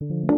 You're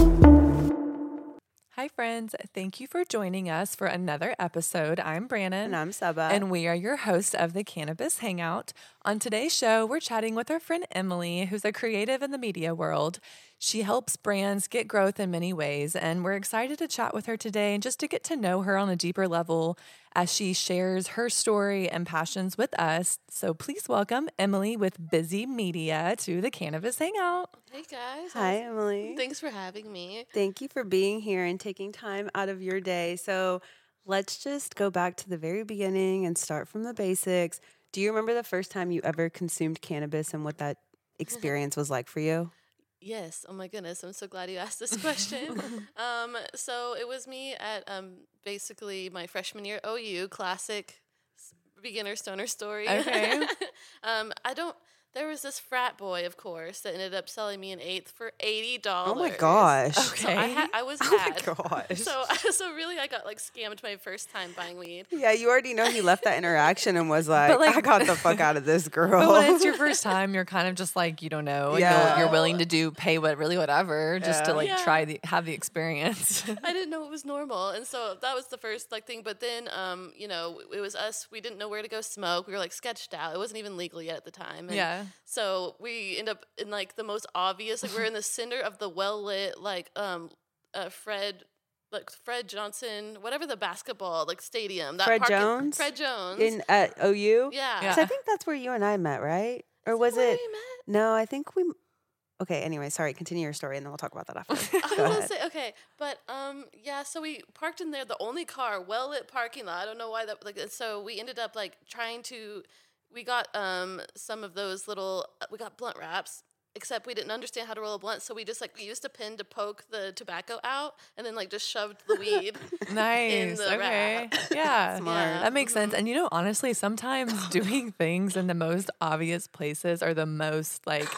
Hi, friends. Thank you for joining us for another episode. I'm Brannon. And I'm Saba. And we are your hosts of the Cannabis Hangout. On today's show, we're chatting with our friend Emily, who's a creative in the media world. She helps brands get growth in many ways, and we're excited to chat with her today and just to get to know her on a deeper level as she shares her story and passions with us. So please welcome Emily with Bizzi Media to the Cannabis Hangout. Hey guys. Hi, Emily. Thanks for having me. Thank you for being here and taking time out of your day. So let's just go back to the very beginning and start from the basics. Do you remember the first time you ever consumed cannabis and what that experience was like for you? Yes. Oh my goodness. I'm so glad you asked this question. um, so it was me at um, basically my freshman year OU, classic beginner stoner story. Okay. um, I don't there was this frat boy, of course, that ended up selling me an eighth for eighty dollars. Oh my gosh! Okay, so I, ha- I was oh had. my gosh! So, so really, I got like scammed my first time buying weed. Yeah, you already know he left that interaction and was like, like "I got the fuck out of this girl." But when it's your first time, you're kind of just like you don't know. Yeah. You're, you're willing to do pay what really whatever just yeah. to like yeah. try the have the experience. I didn't know it was normal, and so that was the first like thing. But then, um, you know, it was us. We didn't know where to go smoke. We were like sketched out. It wasn't even legal yet at the time. And yeah. So we end up in like the most obvious like we're in the center of the well lit like um uh, Fred like Fred Johnson, whatever the basketball like stadium. That Fred Jones. Fred Jones in at OU. Yeah. yeah. So I think that's where you and I met, right? Or was it? No, I think we. Okay. Anyway, sorry. Continue your story, and then we'll talk about that after. I will say okay, but um, yeah. So we parked in there, the only car, well lit parking lot. I don't know why that. Like, so we ended up like trying to we got um, some of those little uh, we got blunt wraps except we didn't understand how to roll a blunt so we just like we used a pin to poke the tobacco out and then like just shoved the weed nice okay. wrap. yeah. Smart. Yeah. that makes sense. And you know honestly sometimes doing things in the most obvious places are the most like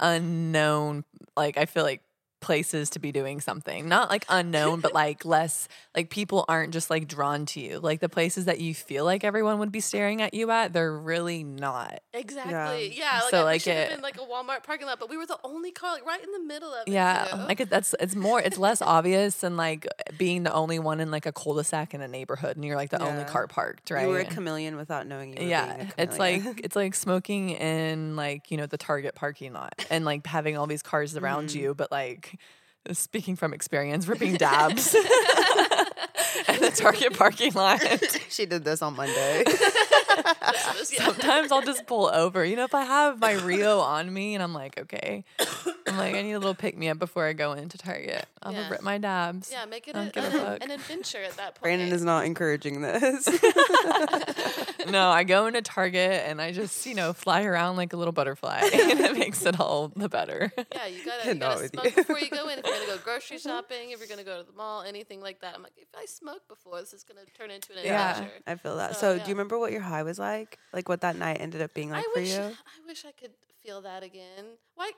unknown like i feel like places to be doing something. Not like unknown but like less like people aren't just like drawn to you. Like the places that you feel like everyone would be staring at you at they're really not. Exactly. Yeah, yeah like so like it been like a walmart parking lot but we were the only car like right in the middle of it yeah like that's it's more it's less obvious than like being the only one in like a cul-de-sac in a neighborhood and you're like the yeah. only car parked right you were a chameleon without knowing you yeah it's like it's like smoking in like you know the target parking lot and like having all these cars around mm. you but like speaking from experience, ripping dabs at the Target parking lot. she did this on Monday. Sometimes I'll just pull over. You know, if I have my Rio on me and I'm like, okay, I'm like, I need a little pick me up before I go into Target. I'm yeah. gonna rip my dabs. Yeah, make it a, a, an adventure at that point. Brannon is not encouraging this. no, I go into Target and I just, you know, fly around like a little butterfly, and it makes it all the better. Yeah, you gotta, you gotta smoke you. before you go in. If you're gonna go grocery mm-hmm. shopping, if you're gonna go to the mall, anything like that. I'm like, if I smoke before, this is gonna turn into an adventure. yeah, adventure. I feel that. So, so yeah. do you remember what your high was like? Like what that night ended up being like I for wish, you? I wish I could feel that again. Why?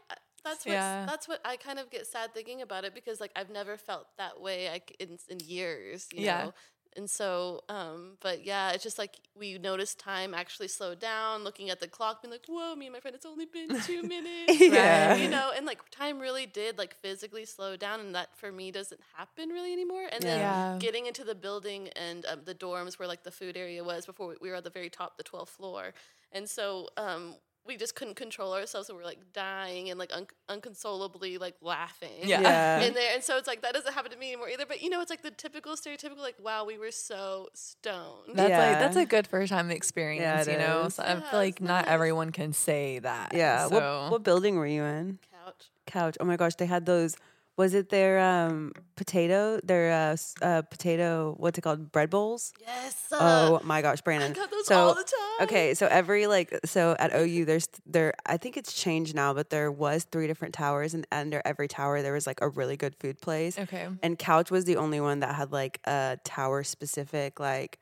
That's what yeah. that's what I kind of get sad thinking about it because like I've never felt that way like in in years, you yeah. know. And so, um, but yeah, it's just like we noticed time actually slowed down, looking at the clock, being like, whoa, me and my friend, it's only been two minutes. yeah. Right? You know, and like time really did like physically slow down, and that for me doesn't happen really anymore. And then yeah. getting into the building and um, the dorms where like the food area was before we, we were at the very top, the 12th floor. And so um, we just couldn't control ourselves and we're like dying and like un- unconsolably like laughing yeah. yeah. in there and so it's like that doesn't happen to me anymore either but you know it's like the typical stereotypical like wow we were so stoned that's yeah. like that's a good first time experience yeah, you know so yeah, i feel like not nice. everyone can say that yeah so. what, what building were you in couch couch oh my gosh they had those Was it their um, potato? Their uh, s- uh, potato? What's it called? Bread bowls? Yes. Oh uh, my gosh, Brannon! got those so all the time. okay, so every like so at OU, there's there. I think it's changed now, but there was three different towers, and under every tower there was like a really good food place. Okay. And Couch was the only one that had like a tower specific like.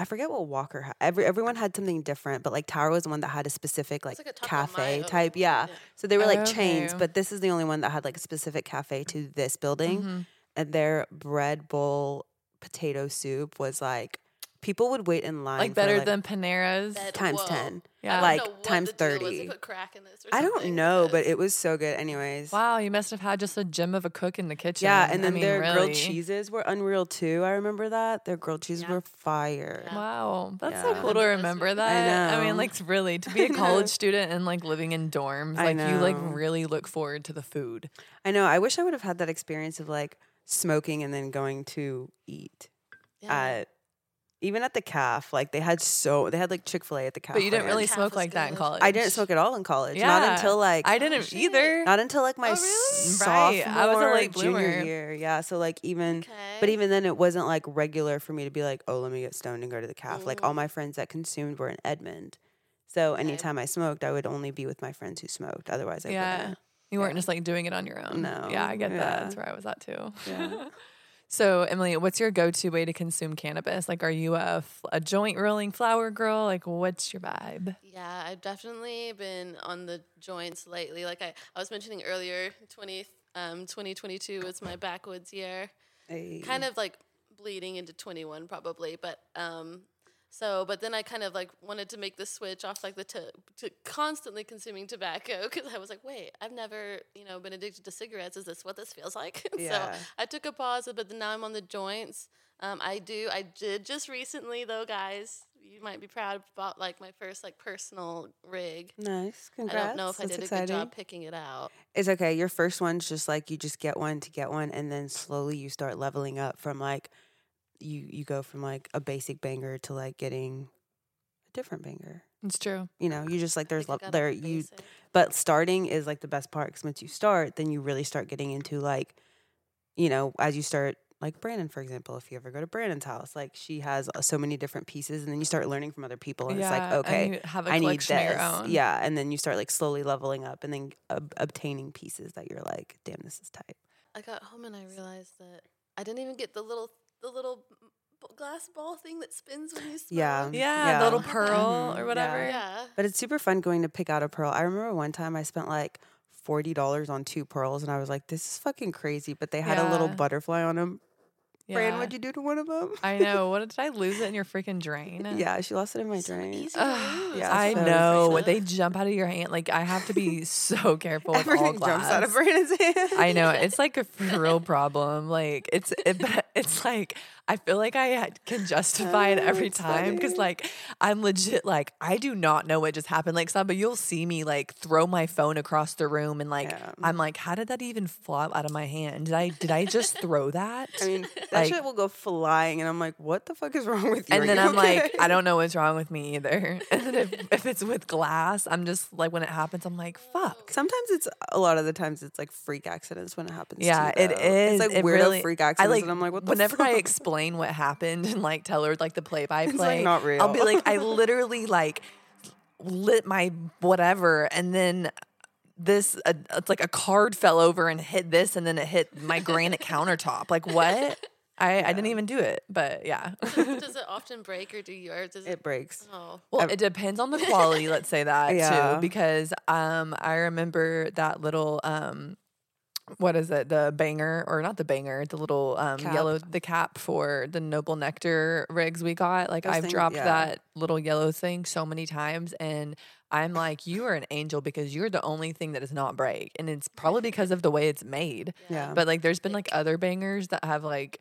I forget what Walker had. Every everyone had something different, but like Tower was the one that had a specific like, like a cafe Mayo. type. Yeah. Yeah. So they were like chains, but this is the only one that had like a specific cafe to this building. Mhm. And their bread bowl potato soup was like people would wait in line Like for, better than Panera's. That- times whoa. ten. Yeah. Like times the deal was. 30. They put crack in this or I don't know, but it was so good. Anyways. Wow, you must have had just a gem of a cook in the kitchen. Yeah, and I then mean, their really. grilled cheeses were unreal too. I remember that. Their grilled cheeses Yeah. were fire. Yeah. Wow, that's Yeah. so cool to Remember remember those that. I mean, know. like really to be a college student and like living in dorms, I like you like really look forward to the food. I know. I wish I would have had that experience of like smoking and then going to eat Yeah. at even at the calf. Like they had so they had like Chick Fil A at the calf. But you didn't branch. really smoke is like that in college. I didn't smoke at all in college. Yeah, Not until like I didn't shit. either. not until like my Oh, really? Right, sophomore I was a late junior bloomer. year. Yeah, so like even okay. but even then it wasn't like regular for me to be like, oh, let me get stoned and go to the calf. Like all Mm. my friends that consumed were in Edmond. So Okay. anytime I smoked, I would only be with my friends who smoked. Otherwise, I Yeah. wouldn't. You weren't Yeah. just like doing it on your own. No, Yeah, I get that. That's where I was at too. Yeah. so, Emily, what's your go-to way to consume cannabis? Like, are you a, a joint rolling flower girl? Like, what's your vibe? Yeah, I've definitely been on the joints lately. Like I, I was mentioning earlier, 20, um, 2022 was my backwoods year. Hey. Kind of like bleeding into 21 probably, but um, so but then I kind of like wanted to make the switch off like the to, to constantly consuming tobacco because I was like, wait, I've never you know been addicted to cigarettes. Is this what this feels like? Yeah. so I took a pause, but then now I'm on the joints. Um, I do. I did just recently though, guys. You might be proud about like my first like personal rig. Nice. Congrats. I don't know if I That's did a exciting. good job picking it out. It's okay. Your first one's just like you just get one to get one, and then slowly you start leveling up from like you you go from like a basic banger to like getting a different banger. It's true. You know, you just like there's Think I le- got a there you, basic. but starting is like the best part because once you start, then you really start getting into like, you know, as you start. Like Brannon, for example, if you ever go to Brannon's house, like she has uh, so many different pieces, and then you start learning from other people, and it's like, okay, you have a I need collection this. your own. Yeah, and then you start like slowly leveling up, and then ob- obtaining pieces that you're like, damn, this is tight. I got home and I realized that I didn't even get the little the little glass ball thing that spins when you smoke. Yeah. Yeah, the little Yeah. pearl Mhm, or whatever. Yeah. But it's super fun going to pick out a pearl. I remember one time I spent like forty dollars on two pearls, and I was like, "This is fucking crazy." But they had a little butterfly on them. Fran, Yeah. what'd you do to one of them? I know. What did I lose it in your freaking drain? yeah, she lost it in my So drain. easy Ugh. Yeah, I so know. expensive. They jump out of your hand. Like I have to be so careful with all Everything glass. jumps out of Brannon's hand. I know it's like a real problem. Like it's it, it's like I feel like I can justify it Oh, every time because like I'm legit like I do not know what just happened. Like some, but you'll see me like throw my phone across the room and like Yeah. I'm like, how did that even flop out of my hand? Did I did I just throw that? I mean, that Like- shit will go flying, and I'm like, "What the fuck is wrong with you?" and Are then you I'm like. I don't know what's wrong with me either. And then if, if it's with glass, I'm just like, when it happens, I'm like, fuck. Sometimes it's a lot of the times it's like freak accidents when it happens. Yeah, too, it though. It's like It weirdo really- freak I accidents, like, and I'm like, "What the whenever fuck?" I explain what happened and like tell her like the play by play. not I'll be like, I literally like lit my whatever, and then this uh, it's like a card fell over and hit this, and then it hit my granite countertop. Like what? I, I didn't even do it, but yeah. Does it often break or do yours? Does it? it breaks. Oh. Well, Ev- it depends on the quality. let's say that Yeah. too, because um, I remember that little um, what is it? The banger or not the banger? The little um, Cap. yellow the cap for the noble nectar rigs we got. Like Those I've things- dropped yeah. that little yellow thing so many times, and I'm like, you are an angel because you're the only thing that does not break, and it's probably because of the way it's made. Yeah. But like, there's been like other bangers that have like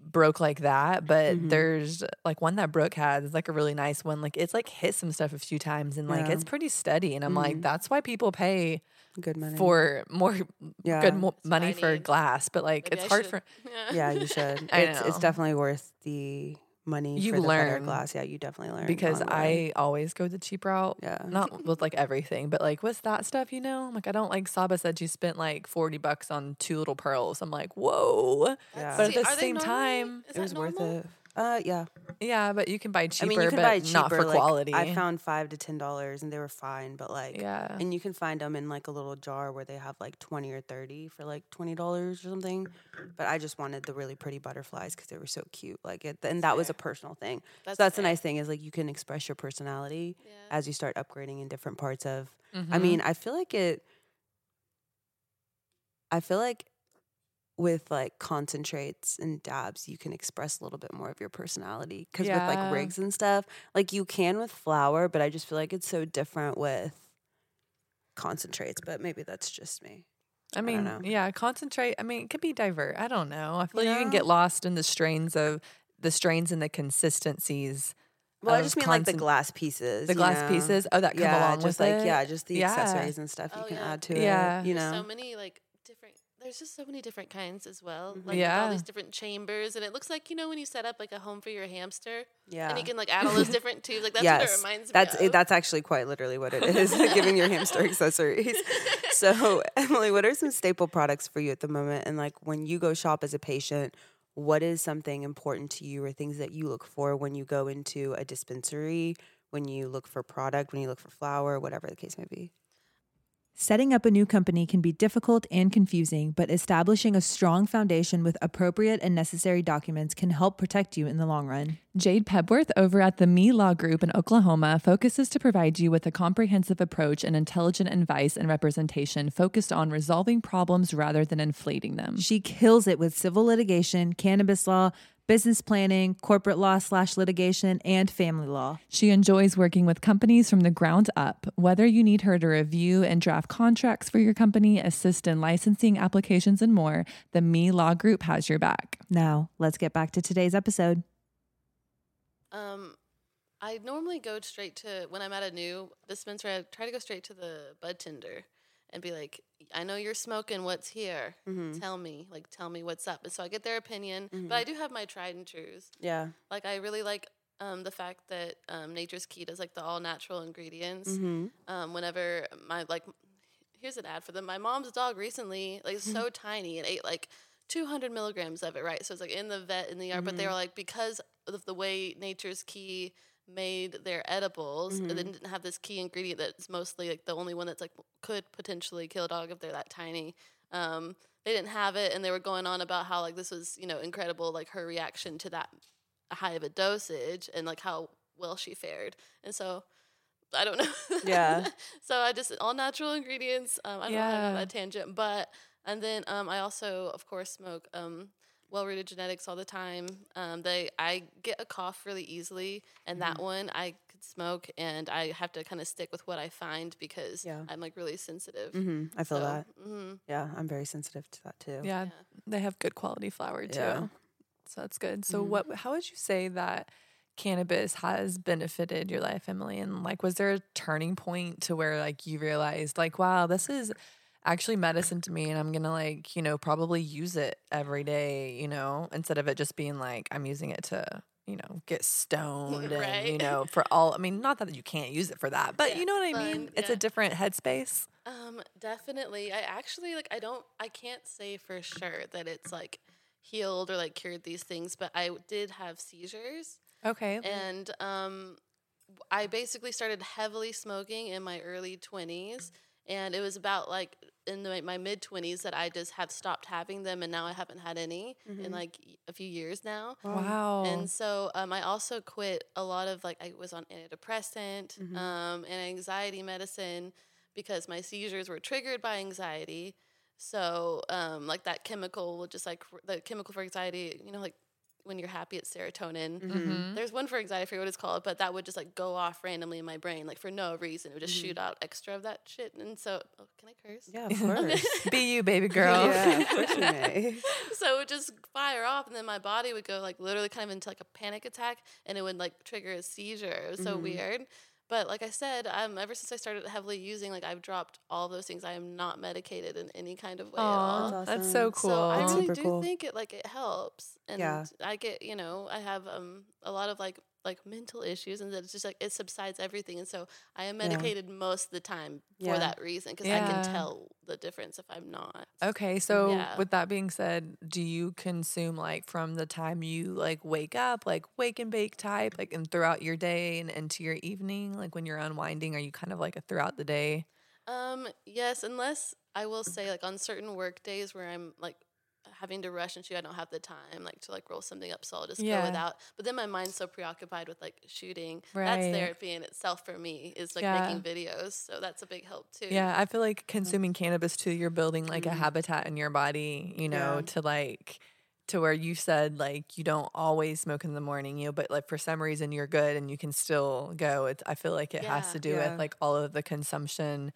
broke like that, but Mhm. there's like one that Brooke has. It's like a really nice one. Like it's like hit some stuff a few times and like Yeah. it's pretty steady. And I'm like, Mhm. that's why people pay Good money for more Yeah. good mo- money for need. glass. But like Maybe it's I hard should- for Yeah. Yeah, you should. I it's it's definitely worth the money You for the better learn. glass. Yeah, you definitely learn because along the way. I always go the cheap route. Yeah. Not with like everything, but like with that stuff, you know, like I don't like Saba said she spent like 40 bucks on two little pearls. I'm like, whoa. Yeah. But at the same normal? time, it was that worth it. Uh, yeah. yeah, but you can buy cheaper, I mean, you can but buy cheaper, not for like, quality. I found five to ten dollars, and they were fine. But like, yeah. and you can find them in like a little jar where they have like twenty or thirty for like twenty dollars or something. But I just wanted the really pretty butterflies because they were so cute. Like it, and that was a personal thing. That's so that's the nice thing is like you can express your personality Yeah. as you start upgrading in different parts of. I Mhm. mean, I feel like it. I feel like with like concentrates and dabs, you can express a little bit more of your personality. Because with like rigs and stuff, like you can with flour, but I just feel like it's so different with concentrates. But maybe that's just me. I mean, know. yeah, concentrate. I mean, it could be divert. I don't know. I feel You like you can get lost in the strains of the strains and the consistencies. Well, I just mean like the glass pieces. the glass know? pieces. Oh, that come yeah, along just with like it. yeah, just the Yeah. accessories and stuff you Oh, can yeah. add to it. Yeah. it. You There's know, so many like different. There's just so many different kinds as well. Mhm. Like with all these different chambers, and it looks like you know when you set up like a home for your hamster, yeah. and you can like add all those different tubes. Like that's what it reminds That's me it, that's actually quite literally what it is. giving your hamster accessories. So, Emily, what are some staple products for you at the moment? And like when you go shop as a patient, what is something important to you or things that you look for when you go into a dispensary, when you look for product, when you look for flour, whatever the case may be? Setting up a new company can be difficult and confusing, but establishing a strong foundation with appropriate and necessary documents can help protect you in the long run. Jade Pebworth over at the Me Law Group in Oklahoma focuses to provide you with a comprehensive approach and intelligent advice and representation focused on resolving problems rather than inflating them. She kills it with civil litigation, cannabis law, business planning, corporate law slash litigation, and family law. She enjoys working with companies from the ground up. Whether you need her to review and draft contracts for your company, assist in licensing applications, and more, the Me Law Group has your back. Now, let's get back to today's episode. Um, I normally go straight to when I'm at a new dispensary. I try to go straight to the bud tender and be like, "I know you're smoking. What's here? Mm-hmm. Tell me. Like, tell me what's up." And so I get their opinion, Mhm. but I do have my tried and trues. Yeah. Like, I really like um, the fact that um, Nature's Key does like the all natural ingredients. Mm-hmm. Um, whenever my like, here's an ad for them. My mom's dog recently, like, Mm-hmm. so tiny and ate like 200 milligrams of it. Right, so it's like in the vet in the yard. But Mm-hmm. they were like because of the way Nature's Key made their edibles, Mm-hmm. they didn't have this key ingredient that's mostly like the only one that's like could potentially kill a dog if they're that tiny. Um, they didn't have it, and they were going on about how like this was you know incredible, like her reaction to that high of a dosage and like how well she fared. And so I don't know. Yeah. so I just all natural ingredients. Um, I don't Yeah. have a tangent, but and then um, I also of course smoke um, well rooted genetics all the time. Um, they I get a cough really easily, and Mm-hmm. that one I could smoke, and I have to kind of stick with what I find because Yeah. I'm like really sensitive. Mm-hmm. I feel So, that. mhm. Yeah, I'm very sensitive to that too. Yeah, Yeah. they have good quality flour too. Yeah. So that's good. So Mhm. what how would you say that cannabis has benefited your life, Emily? And like was there a turning point to where like you realized like, wow, this is actually medicine to me and I'm gonna like, you know, probably use it every day, you know, instead of it just being like I'm using it to you know, get stoned and you know, for all I mean, not that you can't use it for that, but Yeah, you know what I fun, mean? It's a different headspace. Um, definitely. I actually like I don't I can't say for sure that it's like healed or like cured these things, but I did have seizures Okay. and um I basically started heavily smoking in my early 20s and it was about like in the, my mid 20s that I just have stopped having them and now I haven't had any in like a few years now. Wow. And so um, I also quit a lot of like I was on antidepressant Mhm. um, and anxiety medicine because my seizures were triggered by anxiety. So um, like that chemical will just like the chemical for anxiety, you know, like when you're happy, it's serotonin. Mhm. There's one for anxiety, I forget what it's called, but that would just like go off randomly in my brain, like for no reason. It would just shoot out extra of that shit. And so, oh, can I curse? Yeah, of course. Be you, baby girl. yeah, of course you may. so it would just fire off, and then my body would go like literally kind of into like a panic attack, and it would like trigger a seizure. It was so Mhm. weird. But like I said, um, ever since I started heavily using, like I've dropped all those things. I am not medicated in any kind of way at all. Aw, That's that's so cool. So I really super do cool. think it like it helps, and Yeah. I get you know I have um a lot of like like mental issues, and that it's just like it subsides everything, and so I am Yeah. medicated most of the time Yeah. for that reason because I can tell the difference if I'm not. Okay, so Yeah. with that being said, do you consume like from the time you like wake up, like wake and bake type, like and throughout your day and into your evening, like when you're unwinding, are you kind of like a throughout the day? Um, yes, unless I will say like on certain work days where I'm like having to rush and shoot, I don't have the time like to like roll something up, so I'll just Yeah. go without. But then my mind's so preoccupied with like shooting. Right. That's therapy in itself for me. Is like Yeah. making videos, so that's a big help too. Yeah, I feel like consuming cannabis too, you're building like a Mhm. habitat in your body, you know, Yeah. to like to where you said like you don't always smoke in the morning, you know, but like for some reason you're good and you can still go. It's I feel like it has to do Yeah. with like all of the consumption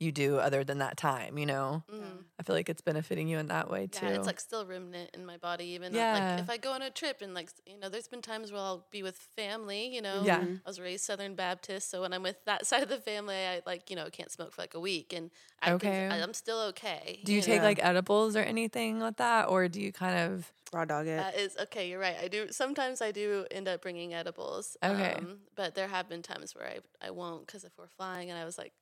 you do other than that time, you know. Mhm. I feel like it's benefiting you in that way too. Yeah, it's like still remnant in my body. Even Yeah. like if I go on a trip and like you know, there's been times where I'll be with family. You know, Yeah. I was raised Southern Baptist, so when I'm with that side of the family, I like you know can't smoke for like a week, and I Okay. think I, I'm still okay. do you take know? like edibles or anything like that, or do you kind of? Raw dog it. That is okay. You're right. I do sometimes I do end up bringing edibles. Okay. um, but there have been times where I I won't because if we're flying and I was like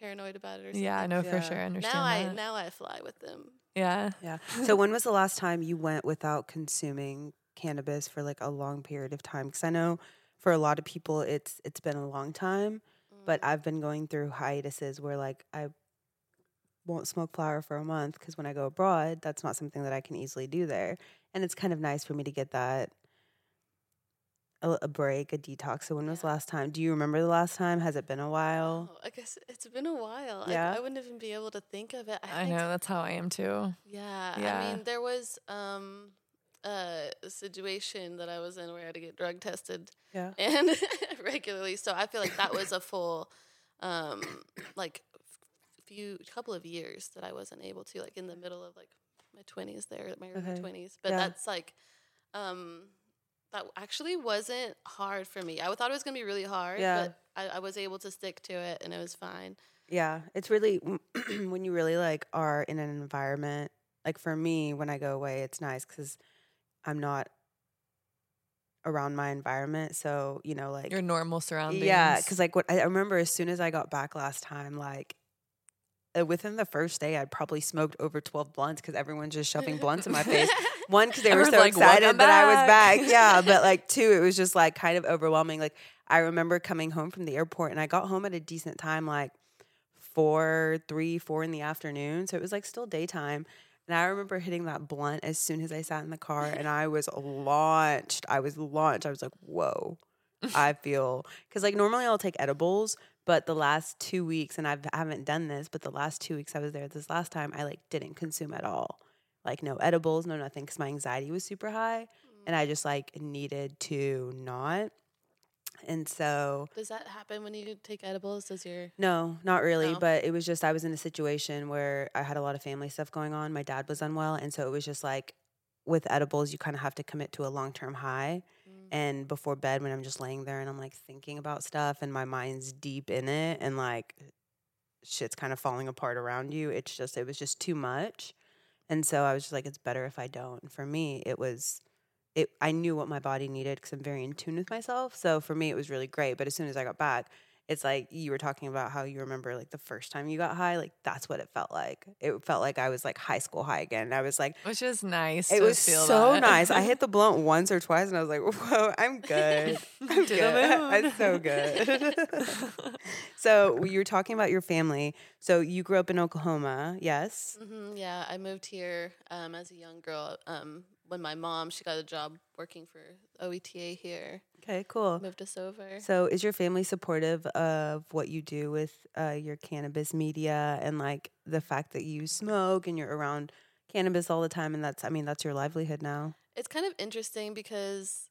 paranoid about it or something. Yeah, I know for sure. I understand Now I now I fly with them. yeah. Yeah. So when was the last time you went without consuming cannabis for like a long period of time? Because I know for a lot of people it's it's been a long time, but Mm. I've been going through hiatuses where like I won't smoke flower for a month because when I go abroad, that's not something that I can easily do there, and it's kind of nice for me to get that. A, a break, a detox. So when was the last time? Do you remember the last time? Has it been a while? Oh, I guess it's been a while. Yeah? I, I wouldn't even be able to think of it. I, I know that's how I am too. Yeah, Yeah. I mean, there was um, a situation that I was in where I had to get drug tested Yeah. and regularly. So I feel like that was a full, um, like, few couple of years that I wasn't able to, like, in the middle of like my twenties, there, my early Okay. twenties. But Yeah. that's like, um, that actually wasn't hard for me. I thought it was gonna be really hard, Yeah. but I, I was able to stick to it, and it was fine. Yeah, it's really when you really like are in an environment. Like for me, when I go away, it's nice because I'm not around my environment. So you know, like Your normal surroundings. yeah, because like what I I remember as soon as I got back last time, like Uh, within the first day, I'd probably smoked over twelve blunts because everyone's just shoving blunts in my face. One, because they were so like, excited that I was back." back. Yeah, but like two, it was just like kind of overwhelming. Like I remember coming home from the airport and I got home at a decent time, like four, three, four in the afternoon. So it was like still daytime. And I remember hitting that blunt as soon as I sat in the car and I was launched. I was launched. I was like, whoa. I feel because like normally I'll take edibles, but the last two weeks, and I've, I haven't done this, but the last two weeks I was there this last time, I like didn't consume at all. Like no edibles, no nothing, because my anxiety was super high, and I mm. just like needed to not. And so Does that happen when you take edibles? Does your no, not really. No? But it was just I was in a situation where I had a lot of family stuff going on. My dad was unwell, and so it was just like with edibles, you kind of have to commit to a long term high. Mm. And before bed, when I'm just laying there and I'm like thinking about stuff, and my mind's deep in it, and like shit's kind of falling apart around you, it's just it was just too much. And so I was just like, it's better if I don't. And for me, it was. It, I knew what my body needed because I'm very in tune with myself. So for me, it was really great. But as soon as I got back, it's like you were talking about how you remember like the first time you got high. Like that's what it felt like. It felt like I was like high school high again. And I was like, which is nice. it to was feel so that. nice. I hit the blunt once or twice, and I was like, "Whoa, I'm good. I'm good. moon. I'm so good." so you were talking about your family. So you grew up in Oklahoma, yes? hmm yeah, I moved here um, as a young girl. Um, when my mom she got a job working for OETA here, Okay, cool. moved us over. So is your family supportive of what you do with uh, your cannabis media and like the fact that you smoke and you're around cannabis all the time? And that's, I mean, that's your livelihood now. It's kind of interesting because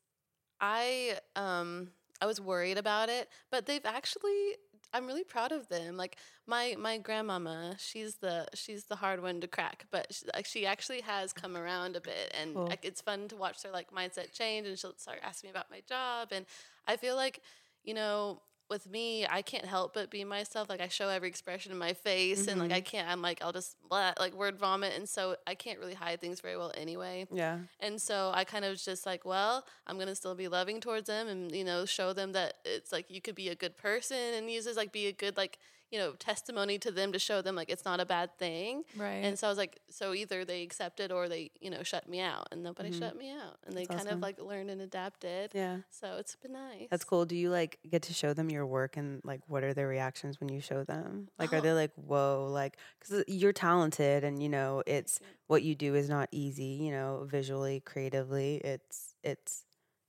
I um I was worried about it, but they've actually I'm really proud of them. Like my my grandmama, she's the she's the hard one to crack, but she, like she actually has come around a bit, and Cool. like it's fun to watch her like mindset change, and she'll start asking me about my job, and I feel like you know with me, I can't help but be myself. Like I show every expression in my face, and like I mm-hmm. can't. I'm like I'll just blah, like word vomit, and so I can't really hide things very well anyway. Yeah. And so I kind of was just like, well, I'm gonna still be loving towards them, and you know, show them that it's like you could be a good person, and use this like be a good like you know testimony to them to show them like it's not a bad thing. Right. And so I was like, so either they accepted or they you know shut me out, and nobody shut me out, and they Mm-hmm. That's kind awesome. of like learned and adapted. Yeah. So it's been nice. That's cool. Do you like get to show them your work and like what are their reactions when you show them? Like, are Oh. they like, whoa, like, because you're talented and you know, it's what you do is not easy, you know, visually, creatively. It's, it's,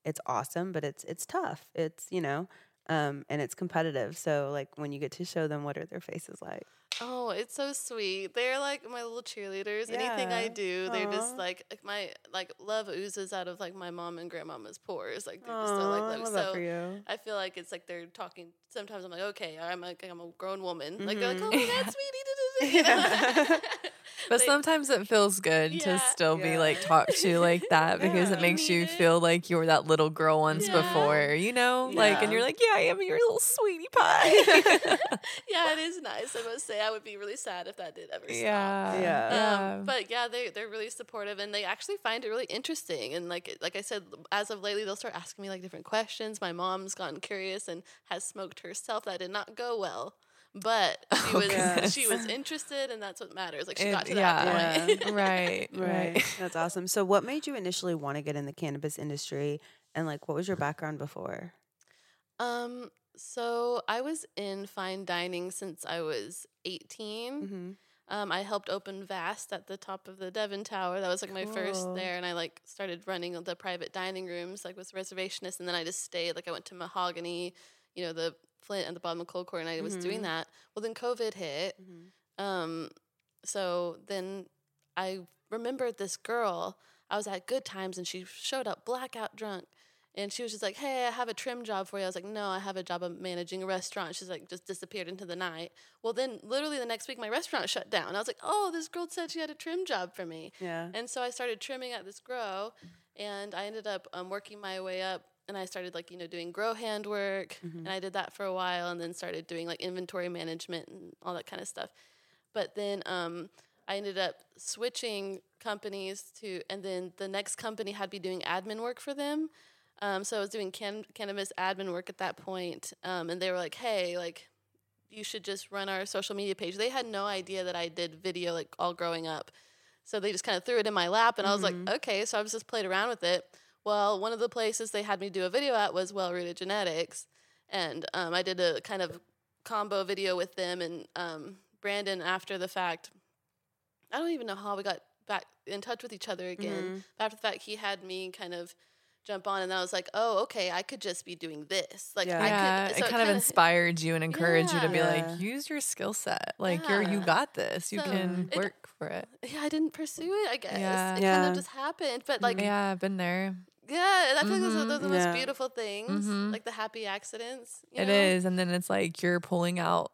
it's awesome, but it's, it's tough. It's, you know, um, and it's competitive. So, like, when you get to show them, what are their faces like? Oh, it's so sweet. They're like my little cheerleaders. Anything I Yeah. do, they're just like, like my like love oozes out of like my mom and grandmama's pores. Like they're just so like love. that So you. I feel like it's like they're talking. Sometimes I'm like, okay, I'm like I'm a grown woman. Like they're like, Mhm. oh my god, sweetie. But They- sometimes it feels good to Yeah. still be like talked to like that because Yeah. it makes you it. feel like you were that little girl once Yeah. before, you know? Like, and you're like, yeah, I am your little sweetie pie. yeah, it is nice. I must say, I would be really sad if that did ever stop. yeah. Yeah. Yeah. Um, but yeah, they they're really supportive and they actually find it really interesting. And like like I said, as of lately, they'll start asking me like different questions. My mom's gotten curious and has smoked herself. That did not go well, but she was goodness. she was interested, and that's what matters. Like she It- got to yeah. that point. right. Right. Right. That's awesome. So, what made you initially want to get in the cannabis industry? And, like, what was your background before? um. So I was in fine dining since I was 18. Mm-hmm. Um, I helped open Vast at the top of the Devon Tower. That was like my first there, and I like started running the private dining rooms like with reservationists, and then I just stayed. Like I went to Mahogany, you know, the Flint at the bottom of Colcord, and I was doing Mhm. that. Well, then COVID hit. Um, so then I remembered this girl. I was at Good Times, and she showed up blackout drunk. And she was just like, "Hey, I have a trim job for you." I was like, "No, I have a job of managing a restaurant." She's like, just disappeared into the night. Well, then literally the next week, my restaurant shut down. I was like, "Oh, this girl said she had a trim job for me." Yeah. And so I started trimming at this grow, and I ended up um, working my way up. And I started like you know doing grow hand work, and I did that for a while, and then started doing like inventory management and all that kind of stuff. But then um, I ended up switching companies to, and then the next company had me doing admin work for them. Um, so I was doing can- cannabis admin work at that point, um, and they were like, "Hey, like, you should just run our social media page." They had no idea that I did video like all growing up, so they just kind of threw it in my lap, and I was like, "Okay." So I was just played around with it. Well, one of the places they had me do a video at was Well Rooted Genetics, and um, I did a kind of combo video with them and um, Brandon after the fact. I don't even know how we got back in touch with each other again. But after the fact, he had me kind of jump on, and I was like, "Oh, okay, I could just be doing this." Like, Yeah. I yeah, could. it so kind of kinda- inspired you and encouraged you to be like, use your skill set. Like you're you got this. You So can it- work for it. Yeah, I didn't pursue it. I guess Yeah. it kind of just happened. But like, yeah, yeah, I've been there. Yeah, I feel like those are, those are the Yeah. most beautiful things, Mhm. like the happy accidents. you It know? is, and then it's like you're pulling out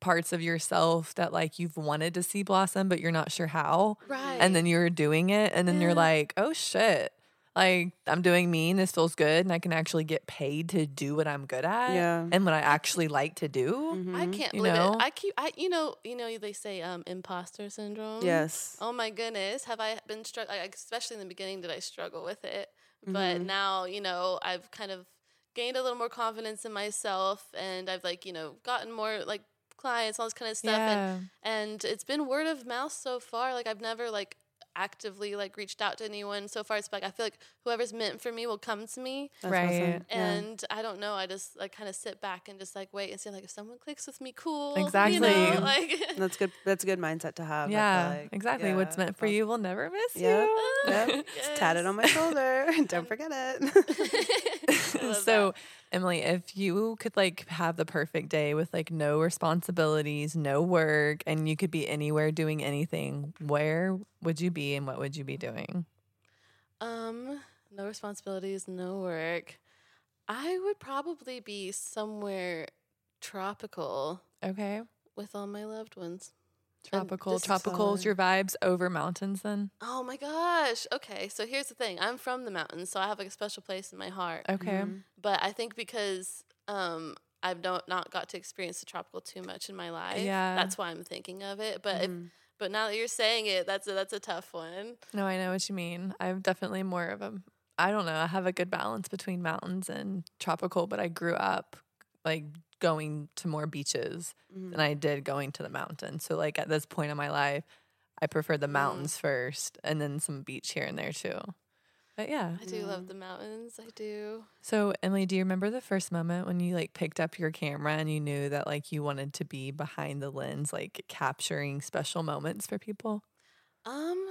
parts of yourself that like you've wanted to see blossom, but you're not sure how. right. And then you're doing it, and then you're like, oh shit. Like I'm doing me and this feels good and I can actually get paid to do what I'm good at Yeah. and what I actually like to do. I Mhm. can't you believe know? it. I keep, I you know, you know, they say um, imposter syndrome. Yes. Oh my goodness, have I been struggling? Especially in the beginning, did I struggle with it? But Mhm. now, you know, I've kind of gained a little more confidence in myself, and I've like, you know, gotten more like clients, all this kind of stuff, and and it's been word of mouth so far. Like I've never like actively like reached out to anyone so far. It's like I feel like whoever's meant for me will come to me. That's Right. awesome. Yeah. And I don't know. I just like kind of sit back and just like wait and see like if someone clicks with me, cool. You Exactly. know? Like That's good. That's a good mindset to have. Yeah, like. exactly. What's meant for you will never miss Yep. you. Yep. It's tatted on my shoulder. Don't um, forget it. So emily if you could like have the perfect day with like no responsibilities no work and you could be anywhere doing anything where would you be and what would you be doing Um, no responsibilities, no work. I would probably be somewhere tropical okay with all my loved ones. Tropical just tropical is your vibes over mountains then Oh my gosh. Okay, so here's the thing. I'm from the mountains, so I have like a special place in my heart. okay Mhm. But I think because um I've not not got to experience the tropical too much in my life. Yeah. that's why I'm thinking of it. But if, but now that you're saying it, that's a, that's a tough one. No, I know what you mean. I'm definitely more of a I don't know, I have a good balance between mountains and tropical, but I grew up like going to more beaches than I did going to the mountains. So like at this point in my life, I prefer the mountains first and then some beach here and there too. But yeah. I do love the mountains. I do. So Emily, do you remember the first moment when you like picked up your camera and you knew that like you wanted to be behind the lens, like capturing special moments for people? Um,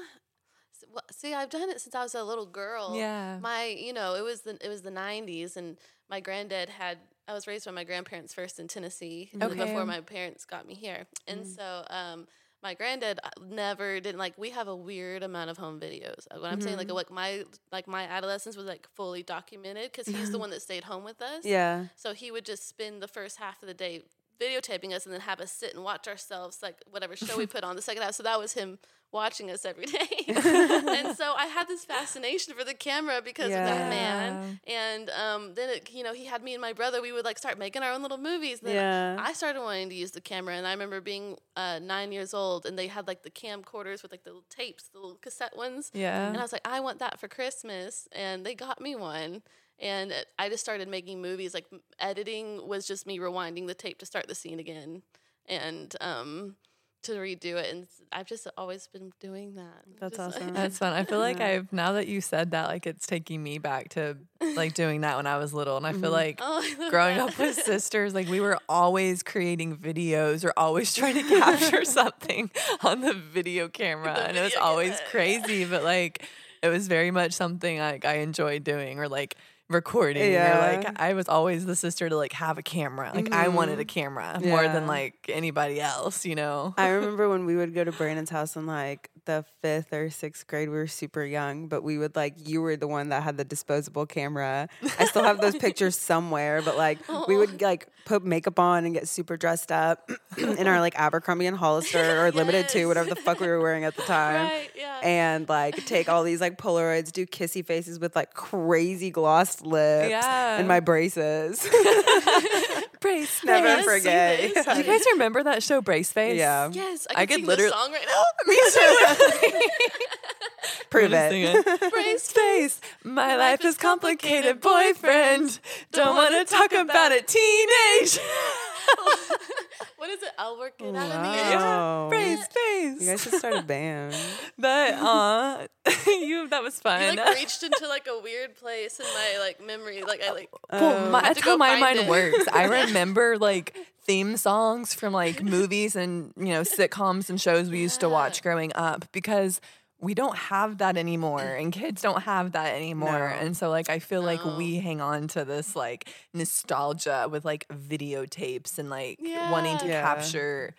well, see, I've done it since I was a little girl. Yeah. My, you know, it was the it was the '90s, and my granddad had. I was raised by my grandparents first in Tennessee Okay. before my parents got me here, and so um, my granddad uh, never didn't like. We have a weird amount of home videos. Uh, When I'm saying like like my like my adolescence was like fully documented because he's the one that stayed home with us. Yeah. So he would just spend the first half of the day videotaping us and then have us sit and watch ourselves, like whatever show we put on the second half. So that was him watching us every day. and so I had this fascination for the camera because of that man. And um, then, it, you know, he had me and my brother, we would like start making our own little movies. Then Yeah. I started wanting to use the camera. And I remember being uh, nine years old and they had like the camcorders with like the little tapes, the little cassette ones. Yeah. And I was like, I want that for Christmas. And they got me one. And I just started making movies. Like editing was just me rewinding the tape to start the scene again and um, to redo it. And I've just always been doing that. That's Just, awesome. That's fun. I feel like I've now that you said that, like it's taking me back to like doing that when I was little, and I feel like Oh, I growing that. up with sisters, like we were always creating videos or always trying to capture something on the video camera, The and it was always camera, crazy, but like it was very much something like I enjoyed doing or like recording you're like I was always the sister to like have a camera. Like I wanted a mm-hmm. camera more than like anybody else, you know. I remember when we would go to Brannon's house and like the fifth or sixth grade. We were super young, but we would like you were the one that had the disposable camera. I still have those pictures somewhere, but like we would oh. like put makeup on and get super dressed up in our like Abercrombie and Hollister or limited to whatever the fuck we were wearing at the time. Right, yeah. And like take all these like Polaroids, do kissy faces with like crazy glossed lips Yeah. and my braces. Brace, Never Yes, forget. this. Do you guys remember that show Brace Face? Yeah. yes, I I, could could sing literally- the song right now. Me too. Prove Gonna it. it. Brace Face, my life is complicated, boyfriend. Don't want to talk about it, teenage. What is it? I'll work it out in the Wow. end. Brace face. You guys should start a band. But uh, you that was fun. You like reached into like a weird place in my like memory. Like I like Well, my, that's how my mind it. works. I remember like theme songs from like movies and you know sitcoms and shows we used to watch growing up because we don't have that anymore and kids don't have that anymore No. and so like i feel like we hang on to this like nostalgia with like videotapes and like wanting to Yeah. capture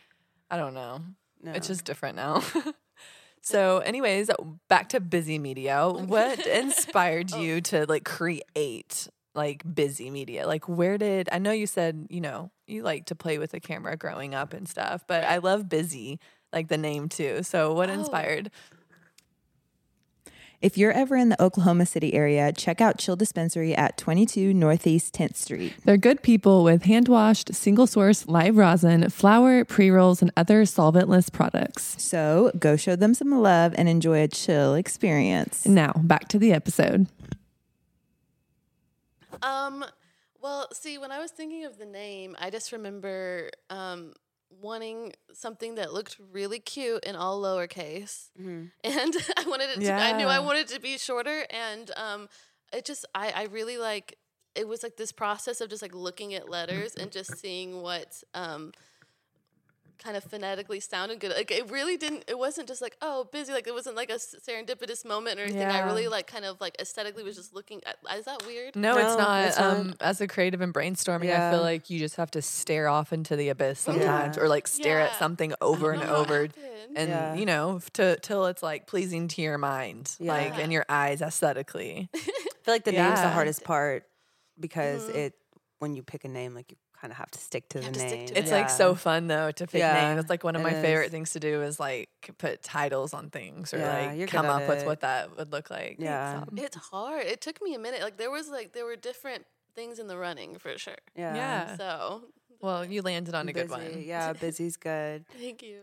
i don't know No. it's just different now so anyways back to bizzi media what inspired Oh. you to like create like bizzi media like where did i know you said you know you like to play with a camera growing up and stuff but i love bizzi like the name too so what Oh. inspired If you're ever in the Oklahoma City area, check out Chill Dispensary at 22 Northeast 10th Street. They're good people with hand washed, single source live rosin, flour, pre rolls, and other solventless products. So go show them some love and enjoy a chill experience. Now, back to the episode. Um, well, see, when I was thinking of the name, I just remember um, wanting something that looked really cute in all lowercase, and I wanted it. To, I knew I wanted it to be shorter, and um, it just I I really like. It was like this process of just like looking at letters and just seeing what um, kind of phonetically sounded good. Like it really didn't. It wasn't just like oh bizzi. Like it wasn't like a serendipitous moment or anything. I really like kind of like aesthetically was just looking at. Is that weird? No, No, it's not. it's not. Um, as a creative and brainstorming, I feel like you just have to stare off into the abyss sometimes, or like stare at something over and over, and Yeah. you know, to till it's like pleasing to your mind, like Yeah. in your eyes aesthetically. I feel like the name's the hardest part because it when you pick a name, like you kind of have to stick to have the name. to It's Yeah. like so fun though to pick Yeah, names. It's like one of it my favorite things to do is like put titles on things or Yeah, like come at up with what that would look like. Yeah. Tom. It's hard. It took me a minute. Like there was like there were different things in the running for sure. Yeah. Yeah. So Well, you landed on a good one. Yeah, bizzi's good. thank you.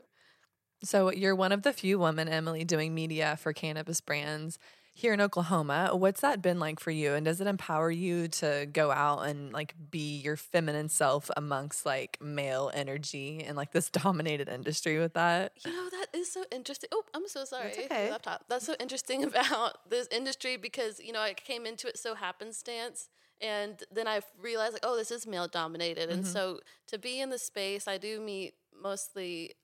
So you're one of the few women, Emily, doing media for cannabis brands here in Oklahoma. What's that been like for you? And does it empower you to go out and like be your feminine self amongst like male energy and like this dominated industry with that? You know, that is so interesting. Oh, I'm so sorry. That's okay. Laptop. That's so interesting about this industry because, you know, I came into it so happenstance. And then I realized, like, oh, this is male dominated. And mm-hmm. so to be in the space, I do meet mostly,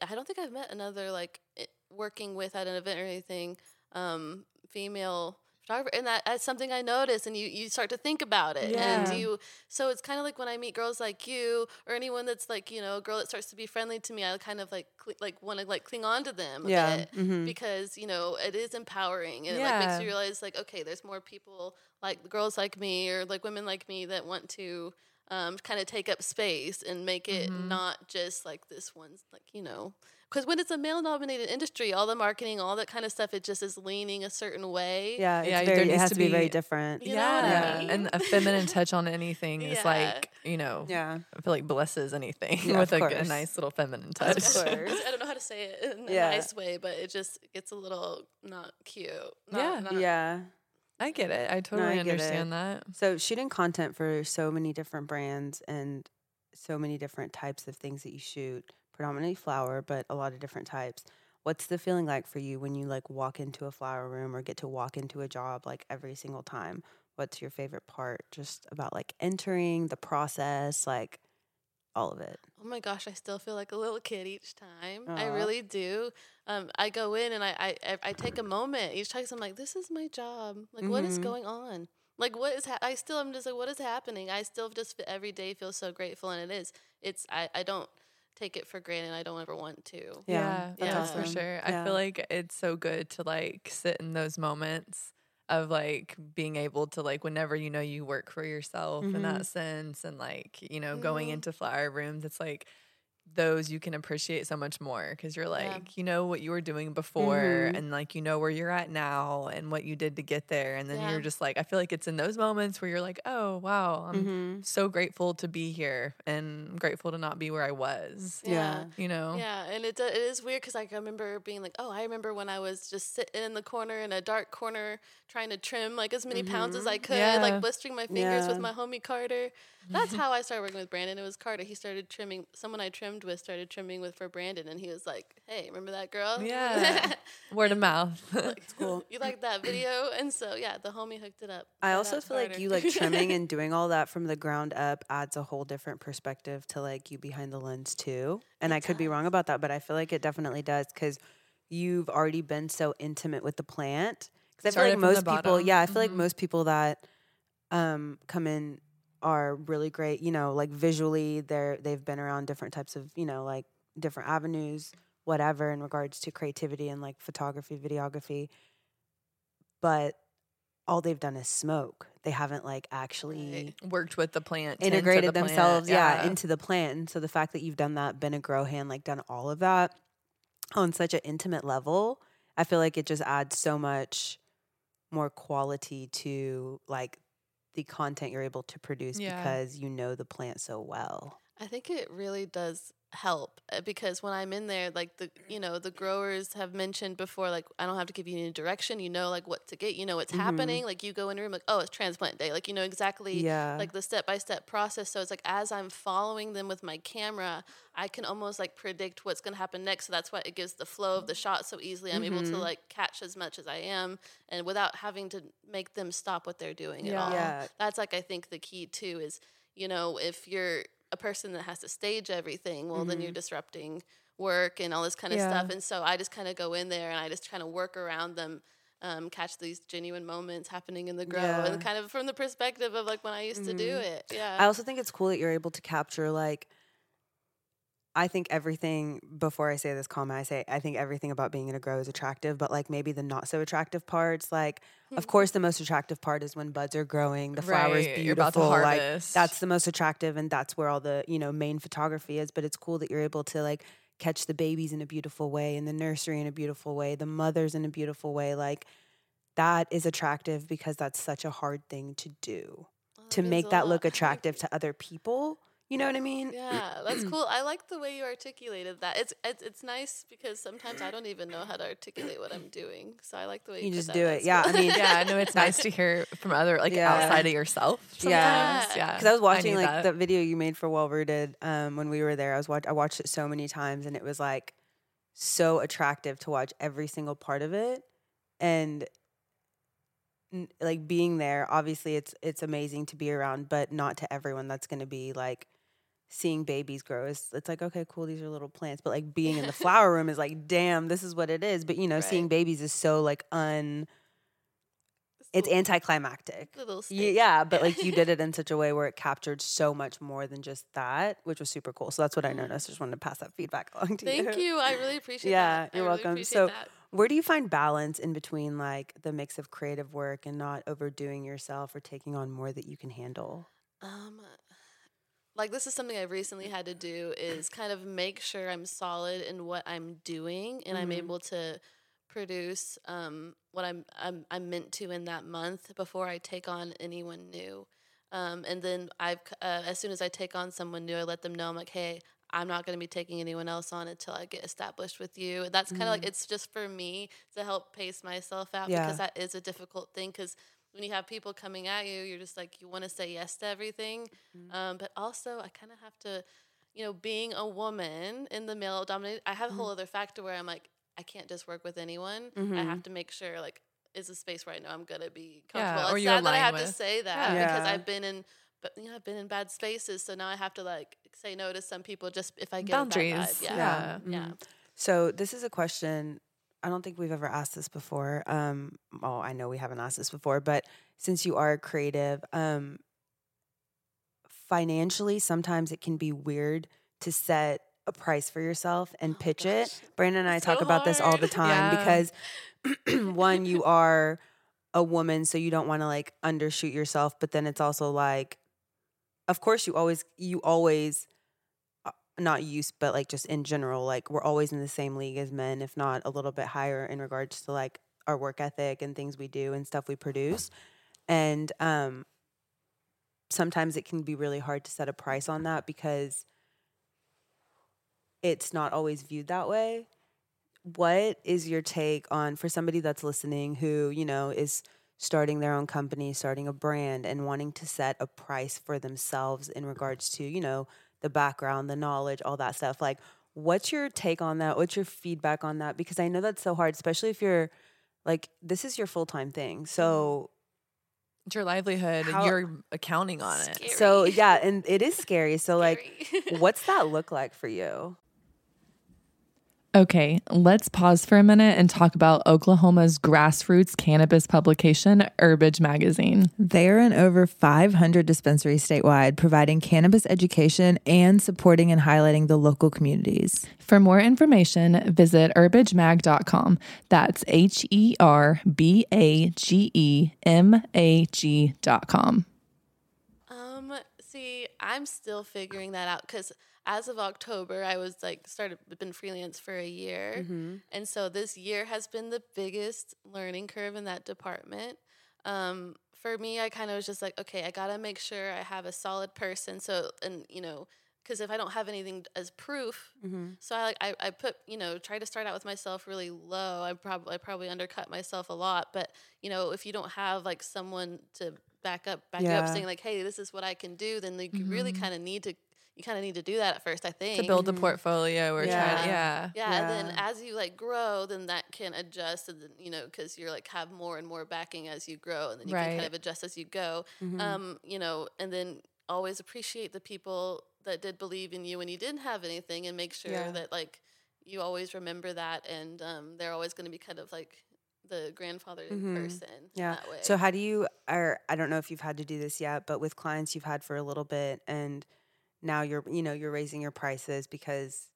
I don't think I've met another, like, eh, working with at an event or anything, um, female photographer. And that, that's something I noticed. And you, you start to think about it. Yeah. And you, so it's kind of like when I meet girls like you or anyone that's like, you know, a girl that starts to be friendly to me, I kind of like, cl- like want to like cling on to them a Yeah, bit mhm. because, you know, it is empowering and it like makes you realize like, okay, there's more people like girls like me or like women like me that want to um, kind of take up space and make it Mm-hmm. not just like this one's like, you know, because when it's a male dominated industry, all the marketing, all that kind of stuff, it just is leaning a certain way. Yeah, it's Yeah, there very, it needs has to to be very different. You know what I yeah. mean? And a feminine touch on anything is like, you know, Yeah. I feel like blesses anything Yeah, with a, a, g- a course. nice little feminine Of touch. course. I don't know how to say it in a nice way, but it just gets a little not cute. Not- Yeah. not- Yeah. I get it. I totally I understand that. So shooting content for so many different brands and so many different types of things that you shoot, predominantly flower, but a lot of different types. What's the feeling like for you when you like walk into a flower room or get to walk into a job like every single time? What's your favorite part just about like entering the process, like all of it? Oh my gosh, I still feel like a little kid each time. I really do. Um, I go in and I, I I- I take a moment each time. I'm like, this is my job. Like, what is Mhm. going on? Like, what is? Ha- I still am just like, what is happening? I still just every day feel so grateful, and it is. It's I I don't take it for granted. I don't ever want to. Yeah, that's that's for awesome. sure. I feel like it's so good to like sit in those moments of like being able to like whenever you know you work for yourself in Mhm. that sense and like you know going into flower rooms it's like those you can appreciate so much more because you're like Yeah. you know what you were doing before Mhm. and like you know where you're at now and what you did to get there and then Yeah. you're just like I feel like it's in those moments where you're like oh wow I'm Mm-hmm. so grateful to be here and grateful to not be where I was Yeah. you know Yeah, and it do- it is weird because like, I remember being like, oh, I remember when I was just sitting in the corner in a dark corner trying to trim like as many pounds as I could, Yeah. like blistering my fingers with my homie Carter. That's how I started working with Brannon. It was Carter. He started trimming. Someone I trimmed with started trimming with for Brannon, and he was like, "Hey, remember that girl? Yeah. Word of mouth. like, cool. You like that video?" And so yeah, the homie hooked it up. I also out feel like you like trimming and doing all that from the ground up adds a whole different perspective to like you behind the lens too. And It I could be wrong about that, but I feel like it definitely does because you've already been so intimate with the plant. Because I feel like most people, yeah, I feel like Mhm. most people that um, come in are really great. You know, like visually, they're they've been around different types of you know like different avenues, whatever, in regards to creativity and like photography, videography. But all they've done is smoke. They haven't like actually eh, Worked with the plant. integrated the plant, themselves, yeah. into the plant. And so the fact that you've done that, been a grow hand, like done all of that on such an intimate level, I feel like it just adds so much more quality to like the content you're able to produce Yeah. because you know the plant so well. I think it really does help uh, because when I'm in there, like the you know the growers have mentioned before, like I don't have to give you any direction. You know, like what to get. You know what's Mhm. happening. Like you go in a room, like oh, it's transplant day. Like you know exactly Yeah. like the step by step process. So it's like as I'm following them with my camera, I can almost like predict what's going to happen next. So that's why it gives the flow of the shot so easily. I'm able to Mhm. like catch as much as I am, and without having to make them stop what they're doing Yeah. at all. Yeah. That's like I think the key too is you know if you're a person that has to stage everything, well then you're disrupting work and all this kind of Yeah. stuff. And so I just kind of go in there and I just kind of work around them. Um, catch these genuine moments happening in the grow Yeah. and kind of from the perspective of like when I used to do it. Yeah. I also think it's cool that you're able to capture like I think everything before I say this comment, I say I think everything about being in a grow is attractive, but like maybe the not so attractive parts, like of hmm. course the most attractive part is when buds are growing, the flowers Right, beautiful. you're about to like that's the most attractive and that's where all the, you know, main photography is. But it's cool that you're able to like catch the babies in a beautiful way, in the nursery in a beautiful way, the mothers in a beautiful way. Like that is attractive because that's such a hard thing to do Oh, to make that look attractive to other people. You know what I mean? Yeah, that's cool. I like the way you articulated that. It's it's, it's nice because sometimes I don't even know how to articulate what I'm doing. So I like the way you, You just do it. That's Yeah. I mean, yeah, I know it's nice to hear from other like Yeah. outside of yourself. Sometimes. Yeah. yeah. Because I was watching need like that. the video you made for Well Rooted um, when we were there. I was watch- I watched it so many times, and it was like so attractive to watch every single part of it, and n- like being there. Obviously, it's it's amazing to be around, but not to everyone. That's going to be like seeing babies grow. It's, it's like okay, cool. These are little plants, but like being in the flower room is like, damn, this is what it is. But you know, seeing babies is so like un. It's little- anticlimactic. Yeah, but like you did it in such a way where it captured so much more than just that, which was super cool. So that's what I noticed. Just wanted to pass that feedback along to you. Thank you. I really appreciate Yeah, that. I you're really welcome. So- that. Where do you find balance in between like the mix of creative work and not overdoing yourself or taking on more that you can handle? Um, like this is something I've recently had to do is kind of make sure I'm solid in what I'm doing and I'm Mhm. able to produce um, what I'm, I'm I'm meant to in that month before I take on anyone new. Um, and then I've uh, as soon as I take on someone new, I let them know I'm like, hey, I'm not going to be taking anyone else on until I get established with you. That's kind of like it's just for me to help pace myself out Yeah. because that is a difficult thing because when you have people coming at you, you're just like you want to say yes to everything, um, but also I kind of have to, you know, being a woman in the male dominated, I have a whole other factor where I'm like I can't just work with anyone. I have to make sure like is a space where I know I'm gonna be Yeah, comfortable. or it's sad that I have to say that Yeah. because I've been in. But you know, I've been in bad spaces, so now I have to like say no to some people just if I get Boundaries. A bad vibe. Yeah, Yeah. yeah. Mhm. So this is a question. I don't think we've ever asked this before. Um, well, I know we haven't asked this before, but since you are creative, um, financially, sometimes it can be weird to set a price for yourself and Oh pitch it. Brannon and I It's talk so about this all the time Yeah. because one, you are a woman, so you don't want to like undershoot yourself, but then it's also like, of course, you always, you always uh, not use, but like just in general, like we're always in the same league as men, if not a little bit higher in regards to like our work ethic and things we do and stuff we produce. And um sometimes it can be really hard to set a price on that because it's not always viewed that way. What is your take on for somebody that's listening who, you know, is starting their own company, starting a brand and wanting to set a price for themselves in regards to, you know, the background, the knowledge, all that stuff. Like what's your take on that? What's your feedback on that? Because I know that's so hard, especially if you're like this is your full-time thing. Mm-hmm. So It's your livelihood How- and you're accounting on it. So yeah, and it is scary. So like what's that look like for you? Okay, let's pause for a minute and talk about Oklahoma's grassroots cannabis publication, Herbage Magazine. They are in over 500 dispensaries statewide, providing cannabis education and supporting and highlighting the local communities. For more information, visit herbagemag.com. That's H E R B A G E M A G.com. See, I'm still figuring that out because as of October, I was like started been freelance for a year, Mm-hmm. and so this year has been the biggest learning curve in that department. Um, for me, I kind of was just like, okay, I gotta make sure I have a solid person. So, and you know, because if I don't have anything as proof, Mm-hmm. so I like I, I put you know try to start out with myself really low. I probably I probably undercut myself a lot, but you know if you don't have like someone to back up back Yeah. up saying like hey this is what I can do, then like, you really kind of need to you kind of need to do that at first. I think To build a portfolio or try to, Yeah. yeah. yeah, and then as you like grow, then that can adjust, and then you know because you're like have more and more backing as you grow, and then you can kind of adjust as you go. Mm-hmm. Um, you know, and then always appreciate the people that did believe in you when you didn't have anything, and make sure Yeah. that like you always remember that, and um, they're always going to be kind of like the grandfather Mhm. person. Yeah. That way. So how do you or I don't know if you've had to do this yet, but with clients you've had for a little bit and now you're you know, you're raising your prices because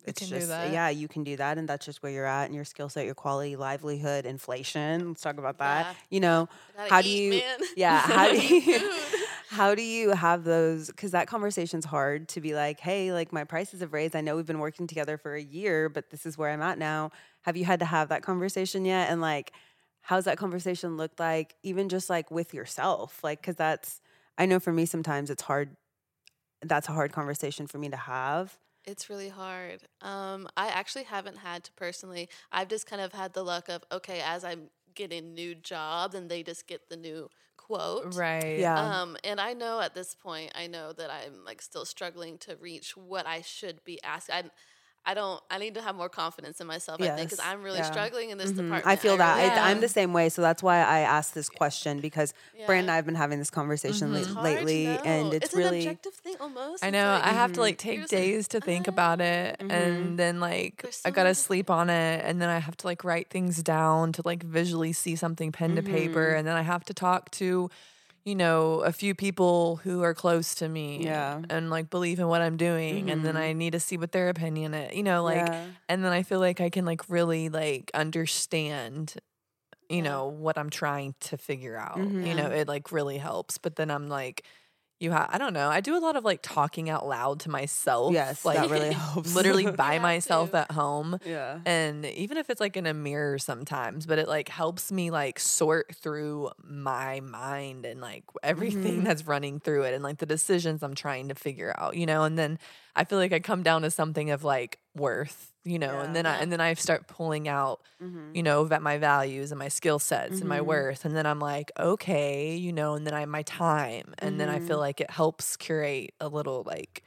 You it's can do just that. yeah, you can do that and that's just where you're at and your skill set, your quality, livelihood, inflation. Let's talk about that. Yeah. You know, I gotta how do you yeah, how do you Food. how do you have those cuz that conversation's hard to be like, "Hey, like my prices have raised. I know we've been working together for a year, but this is where I'm at now." Have you had to have that conversation yet? And like how's that conversation look like even just like with yourself like because that's i know for me sometimes it's hard that's a hard conversation for me to have It's really hard. Um, I actually haven't had to personally. I've just kind of had the luck of okay, as I'm getting new job, and they just get the new quote. Right. Yeah. Um, and I know at this point, I know that I'm like still struggling to reach what I should be asking. I, I don't. I need to have more confidence in myself. I think because I'm really yeah. struggling in this Mhm. department. I feel that. really Yeah. I, I'm the same way. So that's why I asked this question because Brand and I have been having this conversation Mhm. It's late- hard to lately, and know. it's, an really objective thing almost. I know. like- I have to like take You're like, days to think about it, and then like There's I gotta many sleep on it, and then I have to like write things down to like visually see something pen to paper, Mhm. and then I have to talk to, you know, a few people who are close to me, Yeah. and like believe in what I'm doing, and then. I need to see what their opinion is, you know, like, yeah. and then I feel like I can like really like understand. You Yeah. know what I'm trying to figure out. You Mhm. know, it like really helps. But then I'm like, you have I don't know. I do a lot of like talking out loud to myself. yes, like that really helps. literally by myself to. at home. yeah. And even if it's like in a mirror sometimes, but it like helps me like sort through my mind and like everything Mhm. that's running through it and like the decisions I'm trying to figure out, you know? And then I feel like I come down to something of like worth, you know, Yeah. and then I and then I start pulling out Mhm. you know, vet my values and my skill sets and my Mhm. worth. And then I'm like, okay, you know, and then I have my time. And then I feel Mhm. like it helps curate a little like,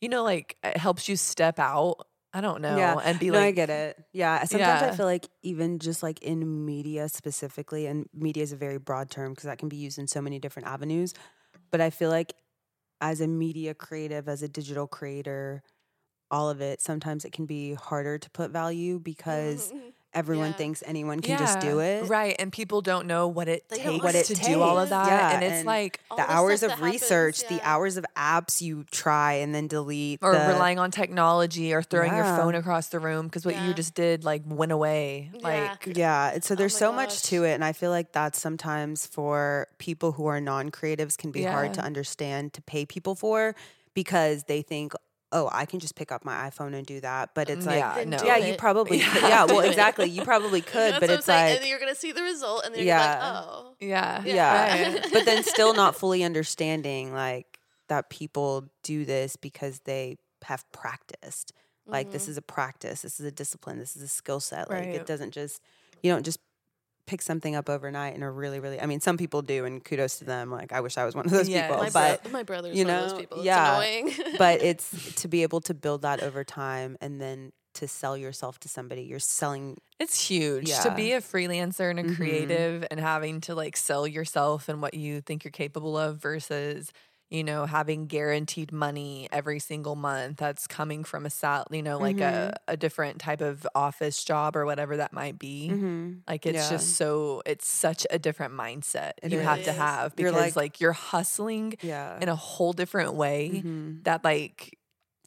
you know, like it helps you step out. I don't know. Yeah. And be no, I get it. Yeah. Sometimes I feel like even just like in media specifically, and media is a very broad term because that can be used in so many different avenues. But I feel like as a media creative, as a digital creator, all of it, sometimes it can be harder to put value because everyone Yeah. thinks anyone can just do it. Right. And people don't know what it They takes What it to do all of that. Yeah, and it's and like, the the hours of that happens, research, the hours of apps you try and then delete, or the- relying on technology or throwing your phone across the room because what you just did like went away. Yeah. Like, Yeah, and so Oh there's my so much to it, and I feel like that's sometimes for people who are non-creatives can be hard to understand to pay people for because they think, oh, I can just pick up my iPhone and do that, but it's like, yeah, no. yeah, it. you probably, Yeah. could. yeah, well, exactly, you probably could, That's but what I'm it's saying. like, and then you're gonna see the result, and then you're Yeah. like, oh, yeah. yeah, Right. but then still not fully understanding like that people do this because they have practiced. Like this Mhm. is a practice, this is a discipline, this is a skill set. Like Right. it doesn't just you don't just pick something up overnight and are really, really I mean, some people do and kudos to them. Like I wish I was one of those Yes. people. my, But bro- my brother's you one of know, those people. It's yeah, annoying. but it's to be able to build that over time and then to sell yourself to somebody. You're selling It's huge to be a freelancer and a Mhm. creative and having to like sell yourself and what you think you're capable of versus you know having guaranteed money every single month that's coming from a sal you know like Mm-hmm. a, a different type of office job or whatever that might be Mhm. like it's Yeah. just so it's such a different mindset It you have to have You're because like- like, you're hustling yeah. in a whole different way Mhm. that like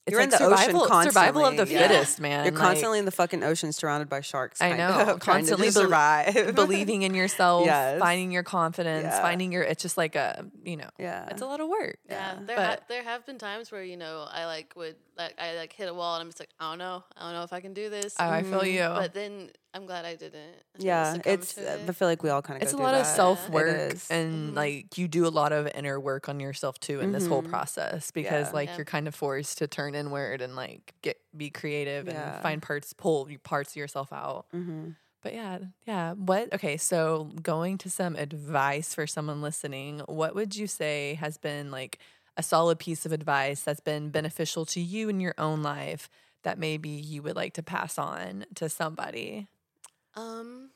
it's You're like in the ocean survival, survival of the constantly, yeah. fittest man You're like- constantly in the fucking ocean surrounded by sharks. I know, of, constantly just bel- survive. believing in yourself, Yes. finding your confidence, Yeah. finding your. It's just like a you know, yeah. it's a lot of work. Yeah, Yeah. there But- ha- there have been times where you know I like would like I like hit a wall and I'm just like I don't know I don't know if I can do this. Oh, I feel Mhm. you. But then I'm glad I didn't. Yeah, it's. to I feel like we all kind of. it's a lot through of self It work, is. and Mhm. like you do a lot of inner work on yourself too in this whole Mhm. process because Yeah. like Yeah. you're kind of forced to turn inward and like get be creative Yeah. and find parts, pull parts of yourself out. Mhm. But yeah, yeah. What? Okay, so going to some advice for someone listening, what would you say has been like a solid piece of advice that's been beneficial to you in your own life that maybe you would like to pass on to somebody? Um,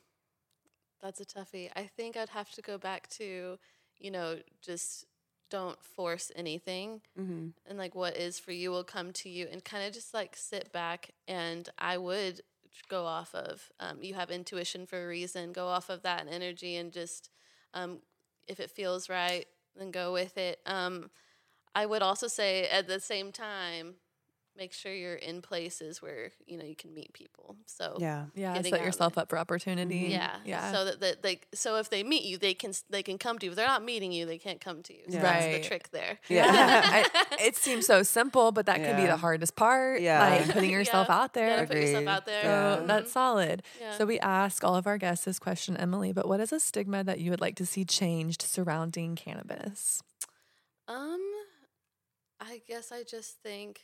that's a toughie. I think I'd have to go back to, you know, just don't force anything, Mhm. and like what is for you will come to you, and kind of just like sit back. And I would go off of um, you have intuition for a reason. Go off of that energy, and just um, if it feels right, then go with it. Um, I would also say at the same time, make sure you're in places where you know you can meet people. So Yeah. Yeah, getting set yourself up for opportunity. Yeah, Yeah. So that, that they so if they meet you, they can they can come to you. If they're not meeting you, they can't come to you. So Yeah. that's Right. the trick there. Yeah. I, it seems so simple, but that can be the hardest part. Yeah. Like putting yourself Yeah. out You there. put yourself out there. Yeah. So that's solid. Yeah. So we ask all of our guests this question, Emily, but what is a stigma that you would like to see changed surrounding cannabis? Um, I guess I just think,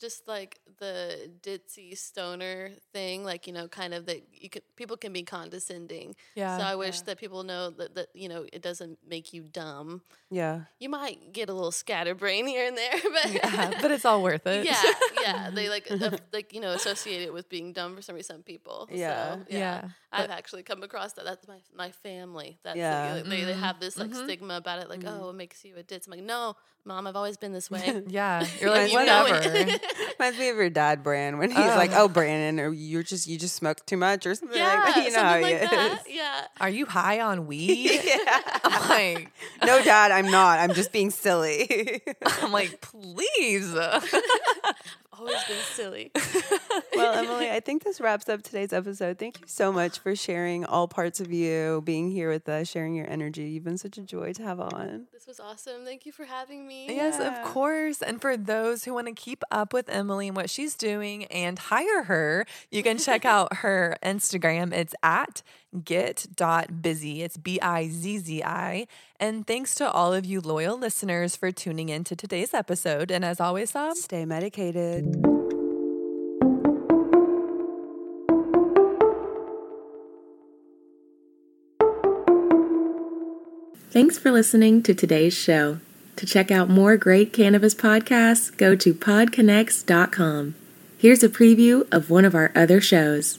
just like the ditzy stoner thing, like you know, kind of that you could people can be condescending. Yeah. So I wish that people know that that you know it doesn't make you dumb. Yeah. You might get a little scatterbrain here and there, but yeah, but it's all worth it. yeah, yeah, they like uh, like you know associate it with being dumb for some reason. Some people, Yeah. so, Yeah, I've actually come across that. That's my my family. That's Yeah. yeah. they, they Mhm. have this like Mhm. stigma about it, like oh, it makes you a ditz. I'm like, no, mom, I've always been this way. Yeah. You're Like, like, you whatever. It. Reminds me of your dad, Brand, when he's like, Oh. "Oh, Brannon, or you're just you just smoke too much or something yeah, like that." You know how something he like is. that. Yeah, Are you high on weed? yeah. I'm like, No, Dad, I'm not. I'm just being silly. I'm like, please. Always been silly. well, Emily, I think this wraps up today's episode. Thank you so much for sharing all parts of you, being here with us, sharing your energy. You've been such a joy to have on. This was awesome. Thank you for having me. Yes, Yeah. of course. And for those who want to keep up with Emily and what she's doing and hire her, you can check out her Instagram. It's at get.bizzi. It's B I Z Z I. And thanks to all of you loyal listeners for tuning in to today's episode. And as always, Sob, Stay medicated. Thanks for listening to today's show. To check out more great cannabis podcasts, go to podconnects.com. Here's a preview of one of our other shows.